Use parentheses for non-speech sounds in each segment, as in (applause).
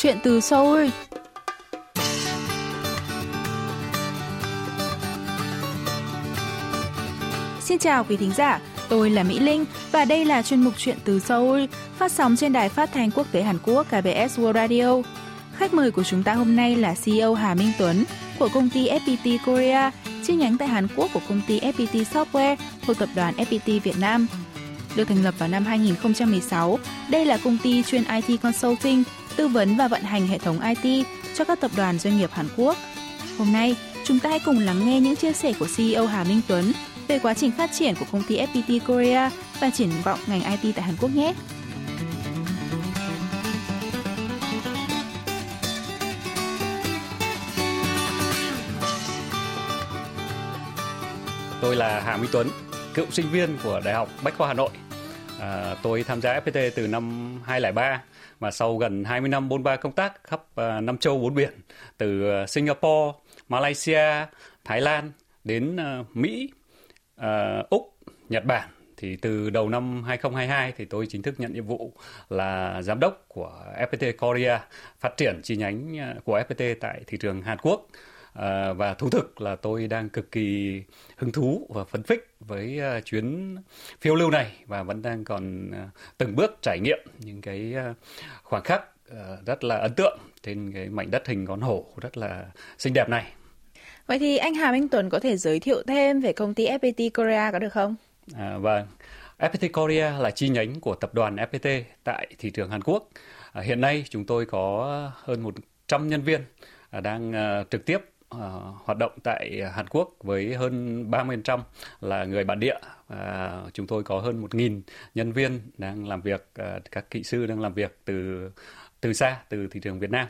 Chuyện từ Seoul Xin chào quý thính giả, tôi là Mỹ Linh và đây là chuyên mục Chuyện từ Seoul phát sóng trên đài phát thanh quốc tế Hàn Quốc KBS World Radio. Khách mời của chúng ta hôm nay là CEO Hà Minh Tuấn của công ty FPT Korea, chi nhánh tại Hàn Quốc của công ty FPT Software thuộc tập đoàn FPT Việt Nam. Được thành lập vào năm 2016, đây là công ty chuyên IT Consulting, tư vấn và vận hành hệ thống IT cho các tập đoàn doanh nghiệp Hàn Quốc. Hôm nay, chúng ta hãy cùng lắng nghe những chia sẻ của CEO Hà Minh Tuấn về quá trình phát triển của công ty FPT Korea và triển vọng ngành IT tại Hàn Quốc nhé. Tôi là Hà Minh Tuấn, cựu sinh viên của Đại học Bách khoa Hà Nội. À, tôi tham gia FPT từ năm 2003 và sau gần 20 năm bôn ba công tác khắp à, uh, năm châu bốn biển từ uh, Singapore, Malaysia, Thái Lan đến uh, Mỹ, uh, Úc, Nhật Bản thì từ đầu năm 2022 thì tôi chính thức nhận nhiệm vụ là giám đốc của FPT Korea phát triển chi nhánh của FPT tại thị trường Hàn Quốc. À, và thú thực là tôi đang cực kỳ hứng thú và phấn khích với uh, chuyến phiêu lưu này và vẫn đang còn uh, từng bước trải nghiệm những cái uh, khoảng khắc rất là ấn tượng trên cái mảnh đất hình con hổ rất là xinh đẹp này. Vậy thì anh Hà Minh Tuấn có thể giới thiệu thêm về công ty FPT Korea có được không? À, vâng. FPT Korea là chi nhánh của tập đoàn FPT tại thị trường Hàn Quốc. À, hiện nay chúng tôi có hơn 100 nhân viên à, đang trực tiếp uh, hoạt động tại Hàn Quốc với hơn 30% là người bản địa. Uh, chúng tôi có hơn 1.000 nhân viên đang làm việc, uh, các kỹ sư đang làm việc từ từ xa, từ thị trường Việt Nam.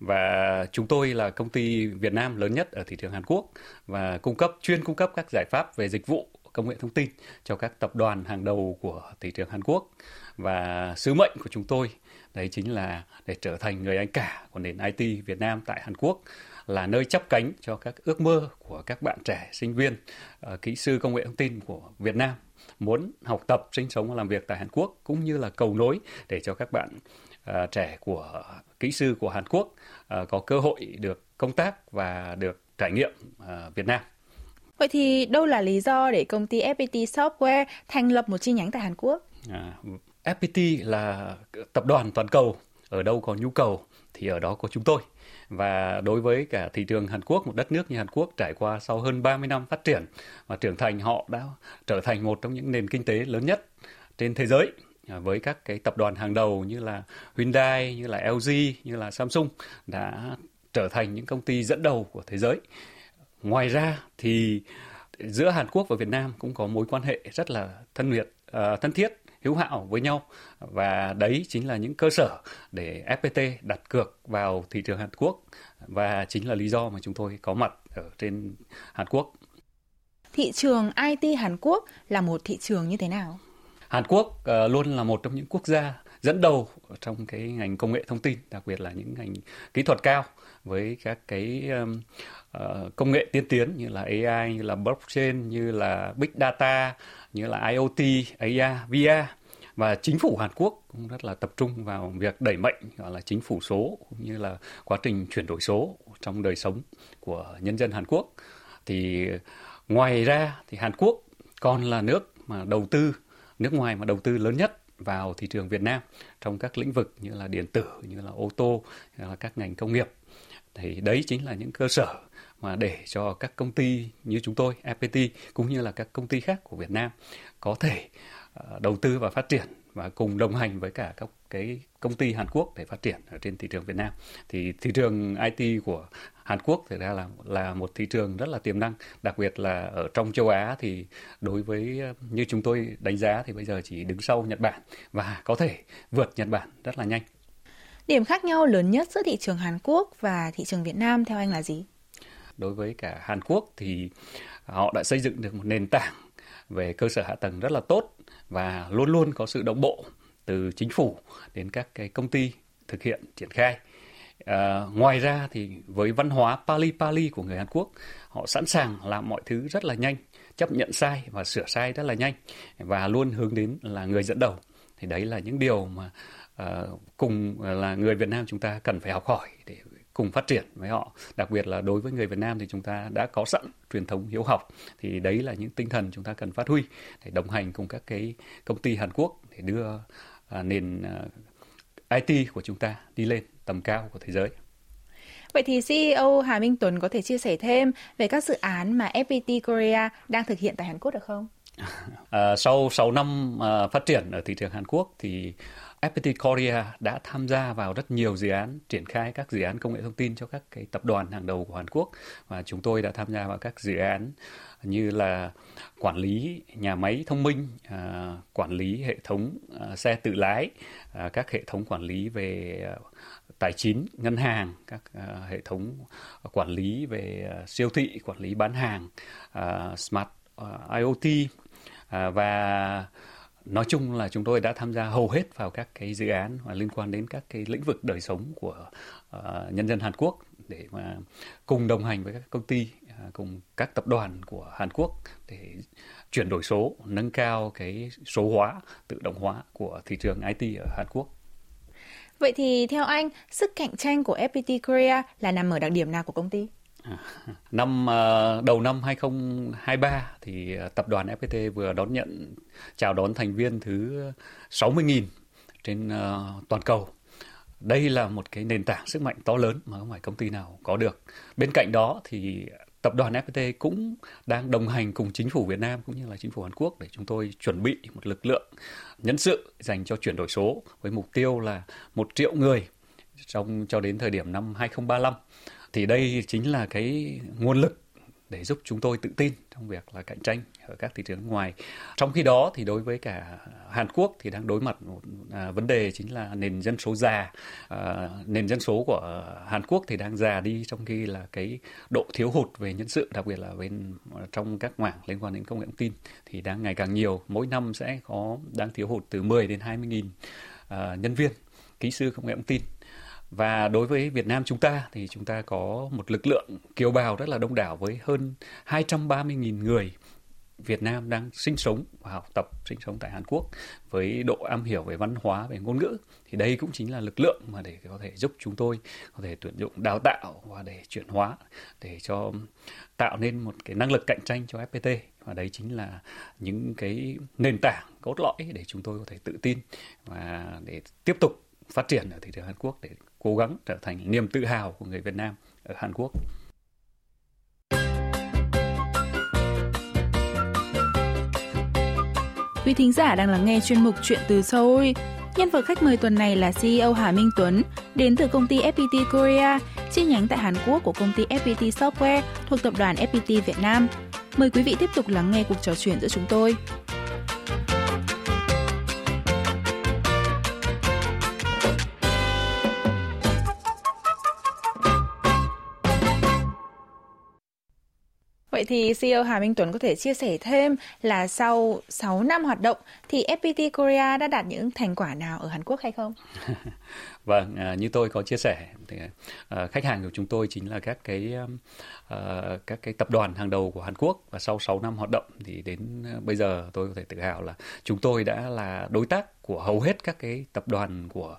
Và chúng tôi là công ty Việt Nam lớn nhất ở thị trường Hàn Quốc và cung cấp chuyên cung cấp các giải pháp về dịch vụ công nghệ thông tin cho các tập đoàn hàng đầu của thị trường Hàn Quốc. Và sứ mệnh của chúng tôi đấy chính là để trở thành người anh cả của nền IT Việt Nam tại Hàn Quốc là nơi chấp cánh cho các ước mơ của các bạn trẻ sinh viên uh, kỹ sư công nghệ thông tin của Việt Nam muốn học tập sinh sống và làm việc tại Hàn Quốc cũng như là cầu nối để cho các bạn uh, trẻ của kỹ sư của Hàn Quốc uh, có cơ hội được công tác và được trải nghiệm uh, Việt Nam. Vậy thì đâu là lý do để công ty FPT Software thành lập một chi nhánh tại Hàn Quốc? À, FPT là tập đoàn toàn cầu, ở đâu có nhu cầu thì ở đó có chúng tôi. Và đối với cả thị trường Hàn Quốc, một đất nước như Hàn Quốc trải qua sau hơn 30 năm phát triển và trưởng thành họ đã trở thành một trong những nền kinh tế lớn nhất trên thế giới à, với các cái tập đoàn hàng đầu như là Hyundai, như là LG, như là Samsung đã trở thành những công ty dẫn đầu của thế giới. Ngoài ra thì giữa Hàn Quốc và Việt Nam cũng có mối quan hệ rất là thân nhiệt, uh, à, thân thiết hữu hảo với nhau và đấy chính là những cơ sở để FPT đặt cược vào thị trường Hàn Quốc và chính là lý do mà chúng tôi có mặt ở trên Hàn Quốc. Thị trường IT Hàn Quốc là một thị trường như thế nào? Hàn Quốc uh, luôn là một trong những quốc gia dẫn đầu trong cái ngành công nghệ thông tin, đặc biệt là những ngành kỹ thuật cao với các cái um, uh, công nghệ tiên tiến như là AI, như là blockchain, như là big data, như là IoT, AR, VR và chính phủ Hàn Quốc cũng rất là tập trung vào việc đẩy mạnh gọi là chính phủ số cũng như là quá trình chuyển đổi số trong đời sống của nhân dân Hàn Quốc. Thì ngoài ra thì Hàn Quốc còn là nước mà đầu tư nước ngoài mà đầu tư lớn nhất vào thị trường Việt Nam trong các lĩnh vực như là điện tử, như là ô tô, như là các ngành công nghiệp. Thì đấy chính là những cơ sở mà để cho các công ty như chúng tôi, FPT cũng như là các công ty khác của Việt Nam có thể ờ, đầu tư và phát triển và cùng đồng hành với cả các cái công ty Hàn Quốc để phát triển ở trên thị trường Việt Nam. Thì thị trường IT của Hàn Quốc thực ra là là một thị trường rất là tiềm năng, đặc biệt là ở trong châu Á thì đối với như chúng tôi đánh giá thì bây giờ chỉ đứng sau Nhật Bản và có thể vượt Nhật Bản rất là nhanh. Điểm khác nhau lớn nhất giữa thị trường Hàn Quốc và thị trường Việt Nam theo anh là gì? Đối với cả Hàn Quốc thì họ đã xây dựng được một nền tảng về cơ sở hạ tầng rất là tốt và luôn luôn có sự đồng bộ từ chính phủ đến các cái công ty thực hiện triển khai. À, ngoài ra thì với văn hóa Pali Pali của người Hàn Quốc, họ sẵn sàng làm mọi thứ rất là nhanh, chấp nhận sai và sửa sai rất là nhanh và luôn hướng đến là người dẫn đầu. Thì đấy là những điều mà à, cùng là người Việt Nam chúng ta cần phải học hỏi để cùng phát triển với họ đặc biệt là đối với người Việt Nam thì chúng ta đã có sẵn truyền thống hiếu học thì đấy là những tinh thần chúng ta cần phát huy để đồng hành cùng các cái công ty Hàn Quốc để đưa uh, nền uh, IT của chúng ta đi lên tầm cao của thế giới. Vậy thì CEO Hà Minh Tuấn có thể chia sẻ thêm về các dự án mà FPT Korea đang thực hiện tại Hàn Quốc được không? (laughs) À, sau 6 năm à, phát triển ở thị trường Hàn Quốc thì FPT Korea đã tham gia vào rất nhiều dự án triển khai các dự án công nghệ thông tin cho các cái tập đoàn hàng đầu của Hàn Quốc. Và chúng tôi đã tham gia vào các dự án như là quản lý nhà máy thông minh, à, quản lý hệ thống à, xe tự lái, à, các hệ thống quản lý về à, tài chính, ngân hàng, các à, hệ thống quản lý về à, siêu thị, quản lý bán hàng, à, smart à, IoT à, và nói chung là chúng tôi đã tham gia hầu hết vào các cái dự án mà liên quan đến các cái lĩnh vực đời sống của uh, nhân dân Hàn Quốc để mà cùng đồng hành với các công ty uh, cùng các tập đoàn của Hàn Quốc để chuyển đổi số nâng cao cái số hóa tự động hóa của thị trường IT ở Hàn Quốc Vậy thì theo anh, sức cạnh tranh của FPT Korea là nằm ở đặc điểm nào của công ty? À. (laughs) Năm ờ, đầu năm 2023 thì ờ, tập đoàn FPT vừa đón nhận, chào đón thành viên thứ 60.000 trên ờ, toàn cầu. Đây là một cái nền tảng sức mạnh to lớn mà không phải công ty nào có được. Bên cạnh đó thì tập đoàn FPT cũng đang đồng hành cùng chính phủ Việt Nam cũng như là chính phủ Hàn Quốc để chúng tôi chuẩn bị một lực lượng nhân sự dành cho chuyển đổi số với mục tiêu là một triệu người trong, cho đến thời điểm năm 2035 thì đây chính là cái nguồn lực để giúp chúng tôi tự tin trong việc là cạnh tranh ở các thị trường ngoài. Trong khi đó thì đối với cả Hàn Quốc thì đang đối mặt một à, vấn đề chính là nền dân số già. À, nền dân số của Hàn Quốc thì đang già đi trong khi là cái độ thiếu hụt về nhân sự đặc biệt là bên à, trong các mảng liên quan đến công nghệ thông tin thì đang ngày càng nhiều. Mỗi năm sẽ có đang thiếu hụt từ 10 đến 20 nghìn à, nhân viên kỹ sư công nghệ thông tin và đối với Việt Nam chúng ta thì chúng ta có một lực lượng kiều bào rất là đông đảo với hơn 230.000 người Việt Nam đang sinh sống và học tập, sinh sống tại Hàn Quốc với độ am hiểu về văn hóa, về ngôn ngữ. Thì đây cũng chính là lực lượng mà để có thể giúp chúng tôi có thể tuyển dụng, đào tạo và để chuyển hóa, để cho tạo nên một cái năng lực cạnh tranh cho FPT và đấy chính là những cái nền tảng cốt lõi để chúng tôi có thể tự tin và để tiếp tục phát triển ở thị trường Hàn Quốc để cố gắng trở thành niềm tự hào của người Việt Nam ở Hàn Quốc. Quý thính giả đang lắng nghe chuyên mục Chuyện từ Seoul. Nhân vật khách mời tuần này là CEO Hà Minh Tuấn, đến từ công ty FPT Korea, chi nhánh tại Hàn Quốc của công ty FPT Software thuộc tập đoàn FPT Việt Nam. Mời quý vị tiếp tục lắng nghe cuộc trò chuyện giữa chúng tôi. Vậy thì CEO Hà Minh Tuấn có thể chia sẻ thêm là sau 6 năm hoạt động thì FPT Korea đã đạt những thành quả nào ở Hàn Quốc hay không? (laughs) vâng, à, như tôi có chia sẻ thì à, khách hàng của chúng tôi chính là các cái um, à, các cái tập đoàn hàng đầu của Hàn Quốc và sau 6 năm hoạt động thì đến bây giờ tôi có thể tự hào là chúng tôi đã là đối tác của hầu hết các cái tập đoàn của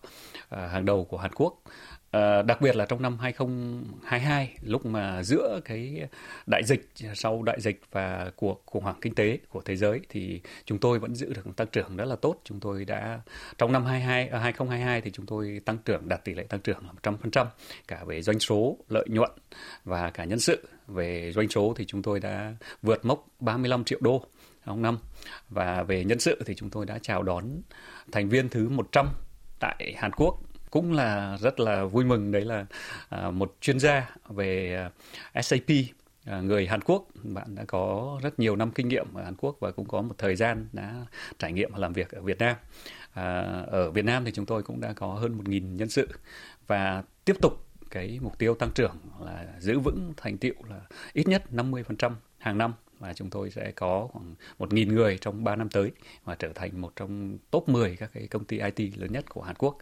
hàng đầu của Hàn Quốc À, đặc biệt là trong năm 2022 lúc mà giữa cái đại dịch sau đại dịch và cuộc khủng hoảng kinh tế của thế giới thì chúng tôi vẫn giữ được tăng trưởng rất là tốt. Chúng tôi đã trong năm 22 à, 2022 thì chúng tôi tăng trưởng đạt tỷ lệ tăng trưởng là 100% cả về doanh số, lợi nhuận và cả nhân sự. Về doanh số thì chúng tôi đã vượt mốc 35 triệu đô trong năm và về nhân sự thì chúng tôi đã chào đón thành viên thứ 100 tại Hàn Quốc cũng là rất là vui mừng. Đấy là à, một chuyên gia về à, SAP à, người Hàn Quốc. Bạn đã có rất nhiều năm kinh nghiệm ở Hàn Quốc và cũng có một thời gian đã trải nghiệm và làm việc ở Việt Nam. À, ở Việt Nam thì chúng tôi cũng đã có hơn 1.000 nhân sự. Và tiếp tục cái mục tiêu tăng trưởng là giữ vững thành tiệu là ít nhất 50% hàng năm và chúng tôi sẽ có khoảng 1.000 người trong 3 năm tới và trở thành một trong top 10 các cái công ty IT lớn nhất của Hàn Quốc.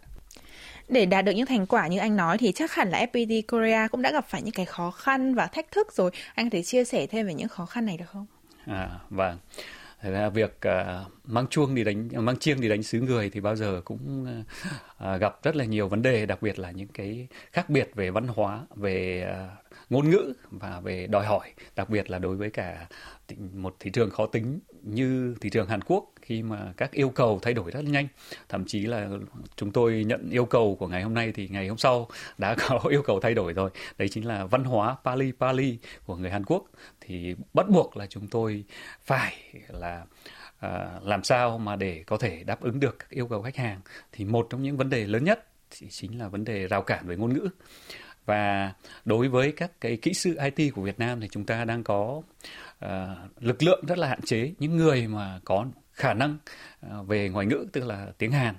Để đạt được những thành quả như anh nói thì chắc hẳn là FPT Korea cũng đã gặp phải những cái khó khăn và thách thức rồi. Anh có thể chia sẻ thêm về những khó khăn này được không? À, vâng. Thế là việc uh, mang chuông đi đánh mang chiêng đi đánh xứ người thì bao giờ cũng ờ, à, gặp rất là nhiều vấn đề đặc biệt là những cái khác biệt về văn hóa về ờ, ngôn ngữ và về đòi hỏi đặc biệt là đối với cả một thị trường khó tính như thị trường Hàn Quốc khi mà các yêu cầu thay đổi rất nhanh. Thậm chí là chúng tôi nhận yêu cầu của ngày hôm nay thì ngày hôm sau đã có (laughs) yêu cầu thay đổi rồi. Đấy chính là văn hóa Pali Pali của người Hàn Quốc. Thì bắt buộc là chúng tôi phải là uh, Ờ, làm sao mà để có thể đáp ứng được các yêu cầu khách hàng? Thì một trong những vấn đề lớn nhất thì chính là vấn đề rào cản về ngôn ngữ. Và đối với các cái kỹ sư IT của Việt Nam thì chúng ta đang có uh, lực lượng rất là hạn chế. Những người mà có khả năng uh, về ngoại ngữ tức là tiếng Hàn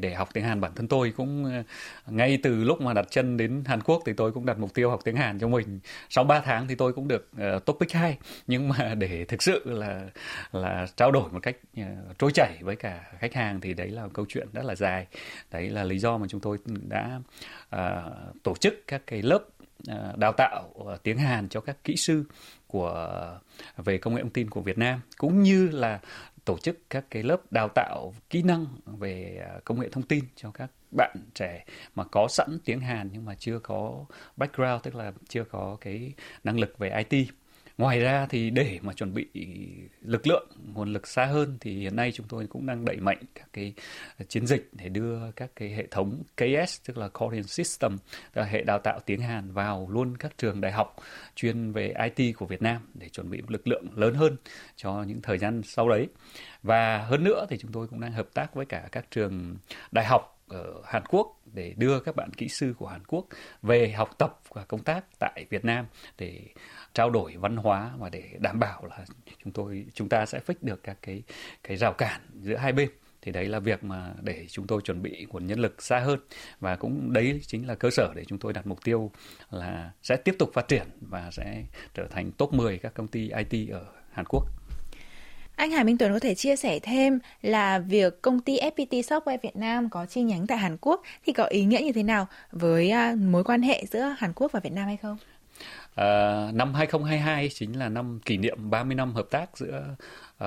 để học tiếng Hàn bản thân tôi cũng ờ, ngay từ lúc mà đặt chân đến Hàn Quốc thì tôi cũng đặt mục tiêu học tiếng Hàn cho mình. Sau 3 tháng thì tôi cũng được uh, topic 2 nhưng mà để thực sự là là trao đổi một cách uh, trôi chảy với cả khách hàng thì đấy là một câu chuyện rất là dài. Đấy là lý do mà chúng tôi đã uh, tổ chức các cái lớp uh, đào tạo uh, tiếng Hàn cho các kỹ sư của về công nghệ thông tin của Việt Nam cũng như là tổ chức các cái lớp đào tạo kỹ năng về à, công nghệ thông tin cho các bạn trẻ mà có sẵn tiếng Hàn nhưng mà chưa có background, tức là chưa có cái năng lực về IT Ngoài ra thì để mà chuẩn bị lực lượng, nguồn lực xa hơn thì hiện nay chúng tôi cũng đang đẩy mạnh các cái chiến dịch để đưa các cái hệ thống KS tức là Korean System, tức là hệ đào tạo tiếng Hàn vào luôn các trường đại học chuyên về IT của Việt Nam để chuẩn bị lực lượng lớn hơn cho những thời gian sau đấy. Và hơn nữa thì chúng tôi cũng đang hợp tác với cả các trường đại học ở Hàn Quốc để đưa các bạn kỹ sư của Hàn Quốc về học tập và công tác tại Việt Nam để trao đổi văn hóa và để đảm bảo là chúng tôi, chúng ta sẽ fix được các cái cái rào cản giữa hai bên thì đấy là việc mà để chúng tôi chuẩn bị nguồn nhân lực xa hơn và cũng đấy chính là cơ sở để chúng tôi đặt mục tiêu là sẽ tiếp tục phát triển và sẽ trở thành top 10 các công ty IT ở Hàn Quốc. Anh Hà Minh Tuấn có thể chia sẻ thêm là việc công ty FPT Software Việt Nam có chi nhánh tại Hàn Quốc thì có ý nghĩa như thế nào với à, mối quan hệ giữa Hàn Quốc và Việt Nam hay không? À, năm 2022 chính là năm kỷ niệm 30 năm hợp tác giữa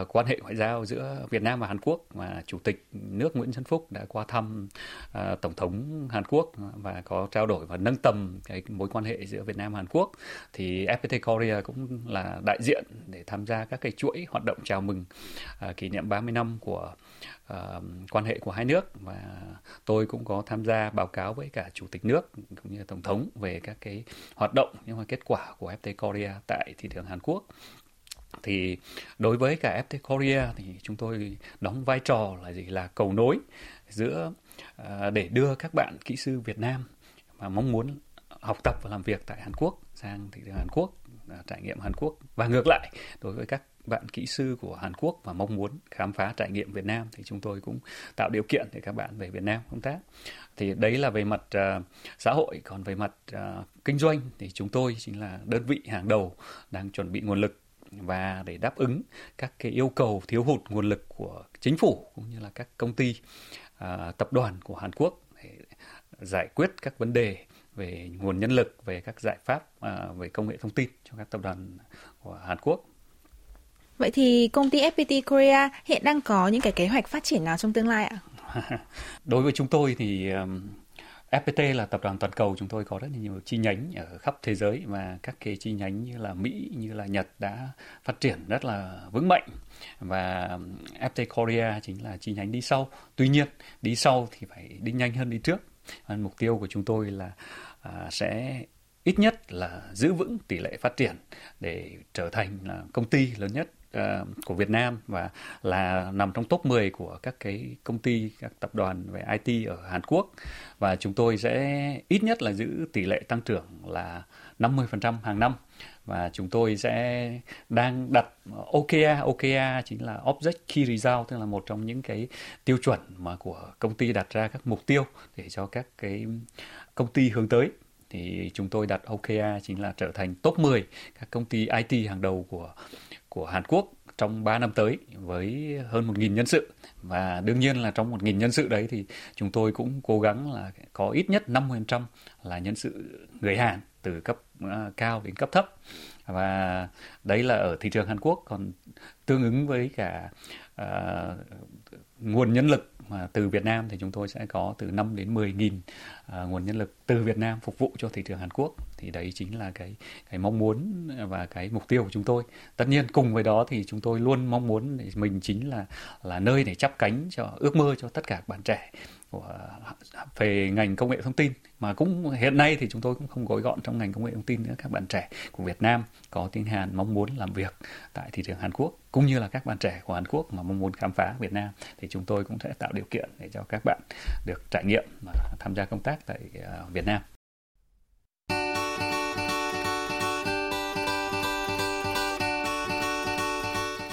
uh, quan hệ ngoại giao giữa Việt Nam và Hàn Quốc và Chủ tịch nước Nguyễn Xuân Phúc đã qua thăm uh, Tổng thống Hàn Quốc và có trao đổi và nâng tầm cái mối quan hệ giữa Việt Nam và Hàn Quốc thì FPT Korea cũng là đại diện để tham gia các cái chuỗi hoạt động chào mừng uh, kỷ niệm 30 năm của uh, quan hệ của hai nước. Và tôi cũng có tham gia báo cáo với cả chủ tịch nước cũng như tổng thống về các cái hoạt động nhưng mà kết quả của FPT Korea tại thị trường Hàn Quốc thì đối với cả FT Korea thì chúng tôi đóng vai trò là gì? Là cầu nối giữa à, để đưa các bạn kỹ sư Việt Nam mà mong muốn học tập và làm việc tại Hàn Quốc sang thị trường Hàn Quốc à, trải nghiệm Hàn Quốc. Và ngược lại đối với các bạn kỹ sư của Hàn Quốc và mong muốn khám phá trải nghiệm Việt Nam thì chúng tôi cũng tạo điều kiện để các bạn về Việt Nam công tác. Thì đấy là về mặt uh, xã hội, còn về mặt uh, kinh doanh thì chúng tôi chính là đơn vị hàng đầu đang chuẩn bị nguồn lực và để đáp ứng các cái yêu cầu thiếu hụt nguồn lực của chính phủ cũng như là các công ty à, tập đoàn của Hàn Quốc để giải quyết các vấn đề về nguồn nhân lực về các giải pháp à, về công nghệ thông tin cho các tập đoàn của Hàn Quốc. Vậy thì công ty FPT Korea hiện đang có những cái kế hoạch phát triển nào trong tương lai ạ? (laughs) Đối với chúng tôi thì um, FPT là tập đoàn toàn cầu chúng tôi có rất là nhiều chi nhánh ở khắp thế giới và các cái chi nhánh như là Mỹ như là Nhật đã phát triển rất là vững mạnh và FPT Korea chính là chi nhánh đi sau. Tuy nhiên đi sau thì phải đi nhanh hơn đi trước. Và mục tiêu của chúng tôi là à, sẽ ít nhất là giữ vững tỷ lệ phát triển để trở thành là công ty lớn nhất uh, của Việt Nam và là nằm trong top 10 của các cái công ty các tập đoàn về IT ở Hàn Quốc. Và chúng tôi sẽ ít nhất là giữ tỷ lệ tăng trưởng là 50% hàng năm. Và chúng tôi sẽ đang đặt OKR OKR chính là Object Key Result tức là một trong những cái tiêu chuẩn mà của công ty đặt ra các mục tiêu để cho các cái công ty hướng tới thì chúng tôi đặt OKR chính là trở thành top 10 các công ty IT hàng đầu của của Hàn Quốc trong 3 năm tới với hơn 1.000 nhân sự. Và đương nhiên là trong 1.000 nhân sự đấy thì chúng tôi cũng cố gắng là có ít nhất 50% là nhân sự người Hàn từ cấp à, cao đến cấp thấp. Và đấy là ở thị trường Hàn Quốc. Còn tương ứng với cả uh, nguồn nhân lực mà từ Việt Nam thì chúng tôi sẽ có từ 5 đến 10.000 uh, à, nguồn nhân lực từ Việt Nam phục vụ cho thị trường Hàn Quốc thì đấy chính là cái cái mong muốn và cái mục tiêu của chúng tôi. Tất nhiên cùng với đó thì chúng tôi luôn mong muốn để mình chính là là nơi để chắp cánh cho, ước mơ cho tất cả các bạn trẻ của, về ngành công nghệ thông tin. Mà cũng hiện nay thì chúng tôi cũng không gói gọn trong ngành công nghệ thông tin nữa. Các bạn trẻ của Việt Nam có tiếng Hàn mong muốn làm việc tại thị trường Hàn Quốc, cũng như là các bạn trẻ của Hàn Quốc mà mong muốn khám phá Việt Nam. Thì chúng tôi cũng sẽ tạo điều kiện để cho các bạn được trải nghiệm và tham gia công tác tại ờ, Việt Nam.